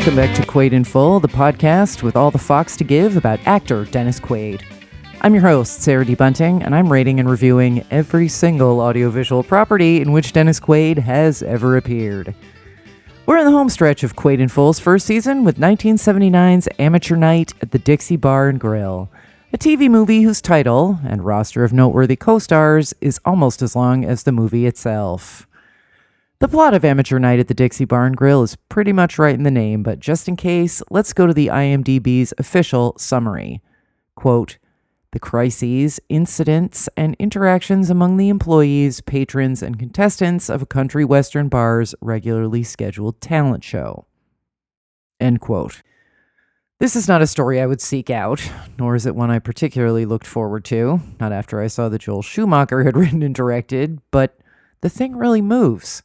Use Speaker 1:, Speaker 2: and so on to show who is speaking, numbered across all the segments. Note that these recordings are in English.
Speaker 1: Welcome back to Quaid in Full, the podcast with all the Fox to give about actor Dennis Quaid. I'm your host, Sarah D. Bunting, and I'm rating and reviewing every single audiovisual property in which Dennis Quaid has ever appeared. We're in the home stretch of Quaid in Full's first season with 1979's Amateur Night at the Dixie Bar and Grill, a TV movie whose title and roster of noteworthy co stars is almost as long as the movie itself. The plot of Amateur Night at the Dixie Barn Grill is pretty much right in the name, but just in case, let's go to the IMDb's official summary. Quote, the crises, incidents, and interactions among the employees, patrons, and contestants of a country western bar's regularly scheduled talent show. End quote. This is not a story I would seek out, nor is it one I particularly looked forward to, not after I saw that Joel Schumacher had written and directed, but the thing really moves.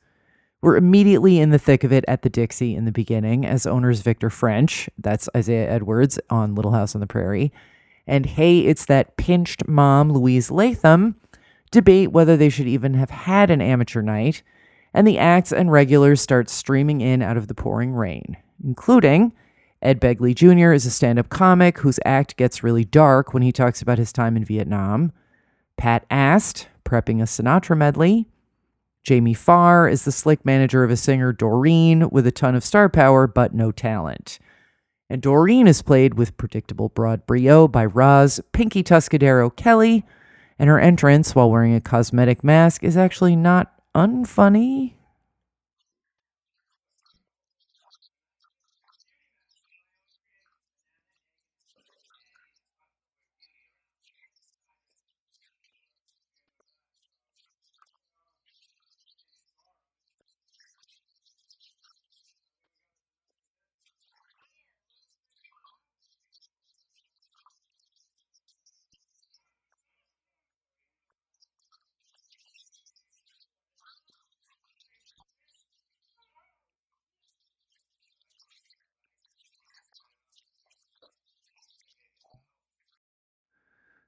Speaker 1: We're immediately in the thick of it at the Dixie in the beginning as owners Victor French, that's Isaiah Edwards on Little House on the Prairie, and hey, it's that pinched mom, Louise Latham, debate whether they should even have had an amateur night, and the acts and regulars start streaming in out of the pouring rain, including Ed Begley Jr. is a stand up comic whose act gets really dark when he talks about his time in Vietnam. Pat Ast, prepping a Sinatra medley. Jamie Farr is the slick manager of a singer, Doreen, with a ton of star power but no talent. And Doreen is played with predictable broad brio by Roz Pinky Tuscadero Kelly, and her entrance while wearing a cosmetic mask is actually not unfunny.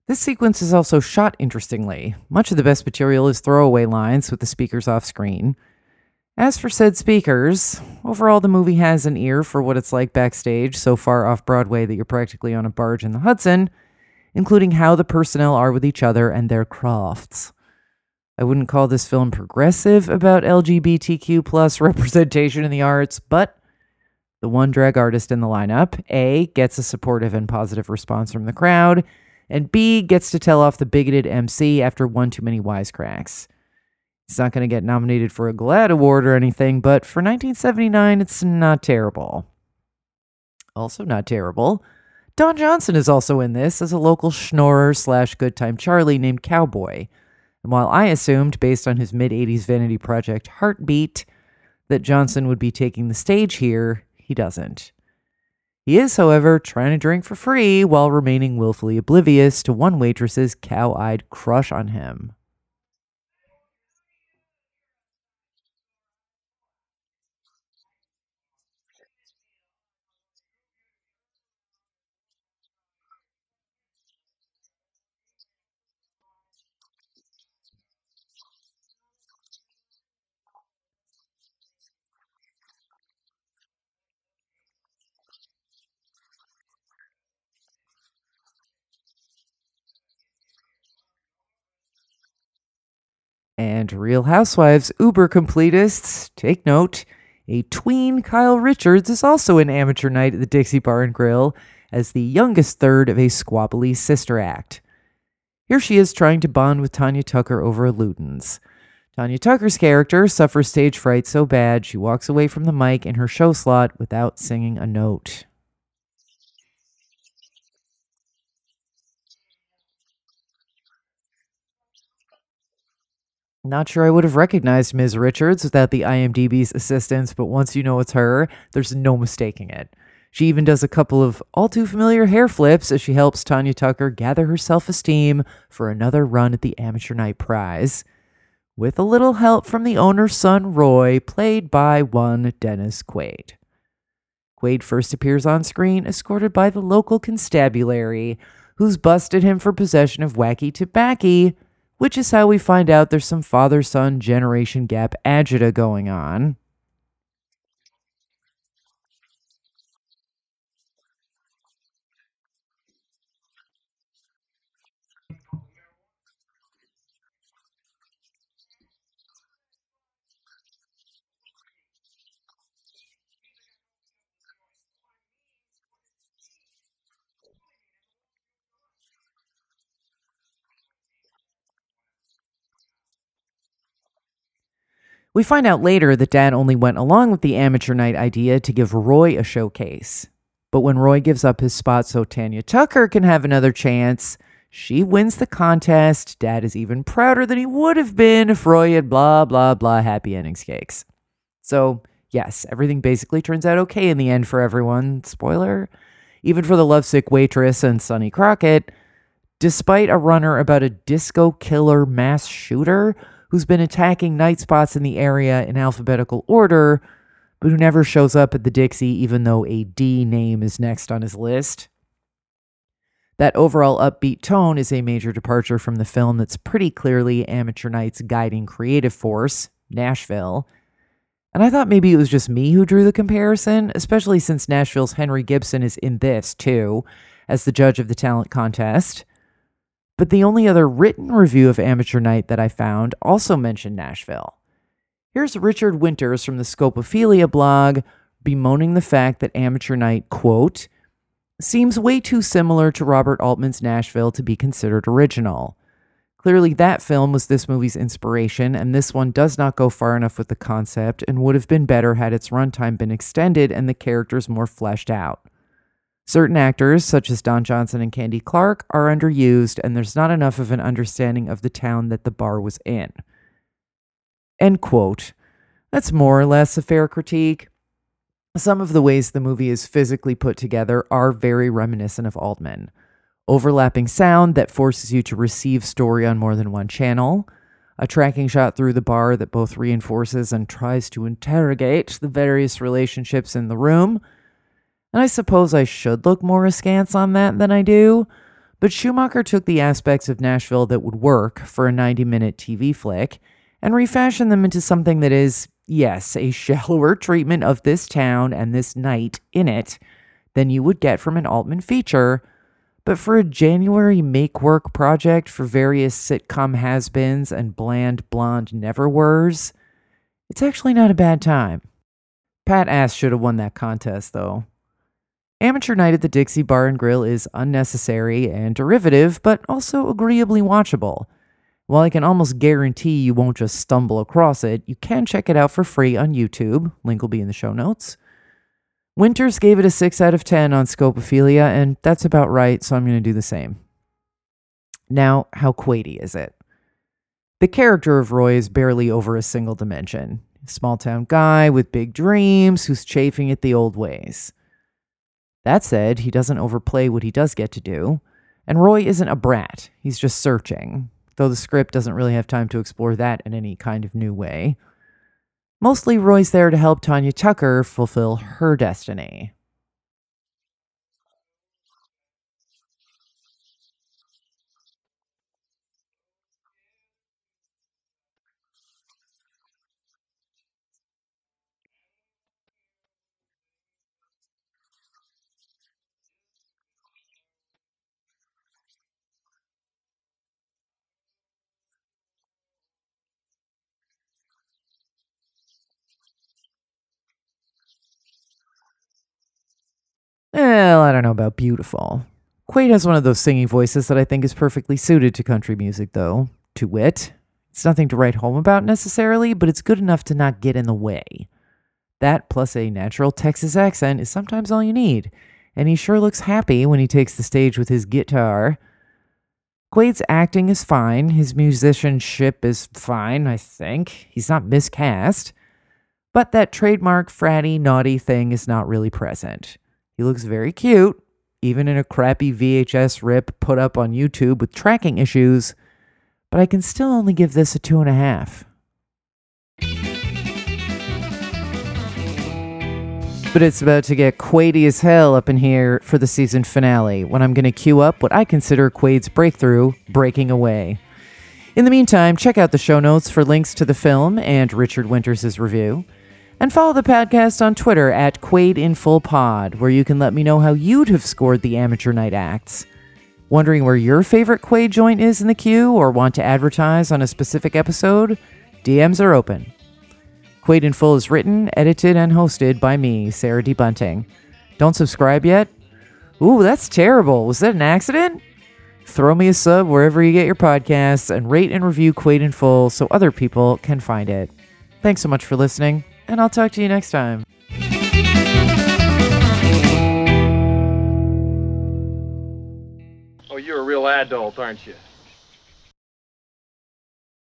Speaker 1: This sequence is also shot interestingly. Much of the best material is throwaway lines with the speakers off screen. As for said speakers, overall the movie has an ear for what it's like backstage, so far off Broadway that you're practically on a barge in the Hudson, including how the personnel are with each other and their crafts. I wouldn't call this film progressive about LGBTQ plus representation in the arts, but the one drag artist in the lineup, A, gets a supportive and positive response from the crowd, and B gets to tell off the bigoted MC after one too many wisecracks. It's not going to get nominated for a GLAAD award or anything, but for 1979, it's not terrible. Also, not terrible. Don Johnson is also in this as a local schnorrer slash good time Charlie named Cowboy. And while I assumed, based on his mid 80s vanity project Heartbeat, that Johnson would be taking the stage here, he doesn't. He is, however, trying to drink for free while remaining willfully oblivious to one waitress's cow eyed crush on him. And Real Housewives Uber completists, take note, a tween Kyle Richards is also an Amateur Night at the Dixie Bar and Grill as the youngest third of a squabbly sister act. Here she is trying to bond with Tanya Tucker over Ludens. Tanya Tucker's character suffers stage fright so bad she walks away from the mic in her show slot without singing a note. Not sure I would have recognized Ms. Richards without the IMDb's assistance, but once you know it's her, there's no mistaking it. She even does a couple of all too familiar hair flips as she helps Tanya Tucker gather her self esteem for another run at the Amateur Night Prize. With a little help from the owner's son, Roy, played by one Dennis Quaid. Quaid first appears on screen escorted by the local constabulary, who's busted him for possession of wacky tobacco, which is how we find out there's some father son generation gap agita going on. We find out later that Dad only went along with the amateur night idea to give Roy a showcase. But when Roy gives up his spot so Tanya Tucker can have another chance, she wins the contest. Dad is even prouder than he would have been if Roy had blah, blah, blah happy endings cakes. So, yes, everything basically turns out okay in the end for everyone. Spoiler. Even for the lovesick waitress and Sonny Crockett, despite a runner about a disco killer mass shooter who's been attacking night spots in the area in alphabetical order, but who never shows up at the Dixie even though a D name is next on his list. That overall upbeat tone is a major departure from the film that's pretty clearly Amateur Night's guiding creative force, Nashville. And I thought maybe it was just me who drew the comparison, especially since Nashville's Henry Gibson is in this too, as the judge of the talent contest. But the only other written review of Amateur Night that I found also mentioned Nashville. Here's Richard Winters from the Scopophilia blog bemoaning the fact that Amateur Night, quote, seems way too similar to Robert Altman's Nashville to be considered original. Clearly, that film was this movie's inspiration, and this one does not go far enough with the concept and would have been better had its runtime been extended and the characters more fleshed out. Certain actors, such as Don Johnson and Candy Clark, are underused, and there's not enough of an understanding of the town that the bar was in. End quote. That's more or less a fair critique. Some of the ways the movie is physically put together are very reminiscent of Altman. Overlapping sound that forces you to receive story on more than one channel, a tracking shot through the bar that both reinforces and tries to interrogate the various relationships in the room and I suppose I should look more askance on that than I do, but Schumacher took the aspects of Nashville that would work for a 90 minute TV flick and refashioned them into something that is, yes, a shallower treatment of this town and this night in it than you would get from an Altman feature. But for a January make work project for various sitcom has beens and bland blonde never weres, it's actually not a bad time. Pat Ast should have won that contest, though. Amateur Night at the Dixie Bar and Grill is unnecessary and derivative, but also agreeably watchable. While I can almost guarantee you won't just stumble across it, you can check it out for free on YouTube. Link will be in the show notes. Winters gave it a 6 out of 10 on Scopophilia, and that's about right, so I'm going to do the same. Now, how Quaidy is it? The character of Roy is barely over a single dimension. Small town guy with big dreams who's chafing at the old ways. That said, he doesn't overplay what he does get to do. And Roy isn't a brat, he's just searching, though the script doesn't really have time to explore that in any kind of new way. Mostly, Roy's there to help Tanya Tucker fulfill her destiny. Well, I don't know about beautiful. Quaid has one of those singing voices that I think is perfectly suited to country music, though. To wit, it's nothing to write home about necessarily, but it's good enough to not get in the way. That plus a natural Texas accent is sometimes all you need, and he sure looks happy when he takes the stage with his guitar. Quaid's acting is fine, his musicianship is fine, I think. He's not miscast. But that trademark fratty, naughty thing is not really present. He looks very cute, even in a crappy VHS rip put up on YouTube with tracking issues, but I can still only give this a two and a half. But it's about to get Quaidy as hell up in here for the season finale when I'm going to queue up what I consider Quaid's breakthrough, Breaking Away. In the meantime, check out the show notes for links to the film and Richard Winters' review. And follow the podcast on Twitter at Quaid in Full Pod, where you can let me know how you'd have scored the amateur night acts. Wondering where your favorite Quaid joint is in the queue or want to advertise on a specific episode? DMs are open. Quaid in Full is written, edited, and hosted by me, Sarah D. Bunting. Don't subscribe yet? Ooh, that's terrible. Was that an accident? Throw me a sub wherever you get your podcasts and rate and review Quaid in Full so other people can find it. Thanks so much for listening, and I'll talk to you next time.
Speaker 2: Oh, you're a real adult, aren't you?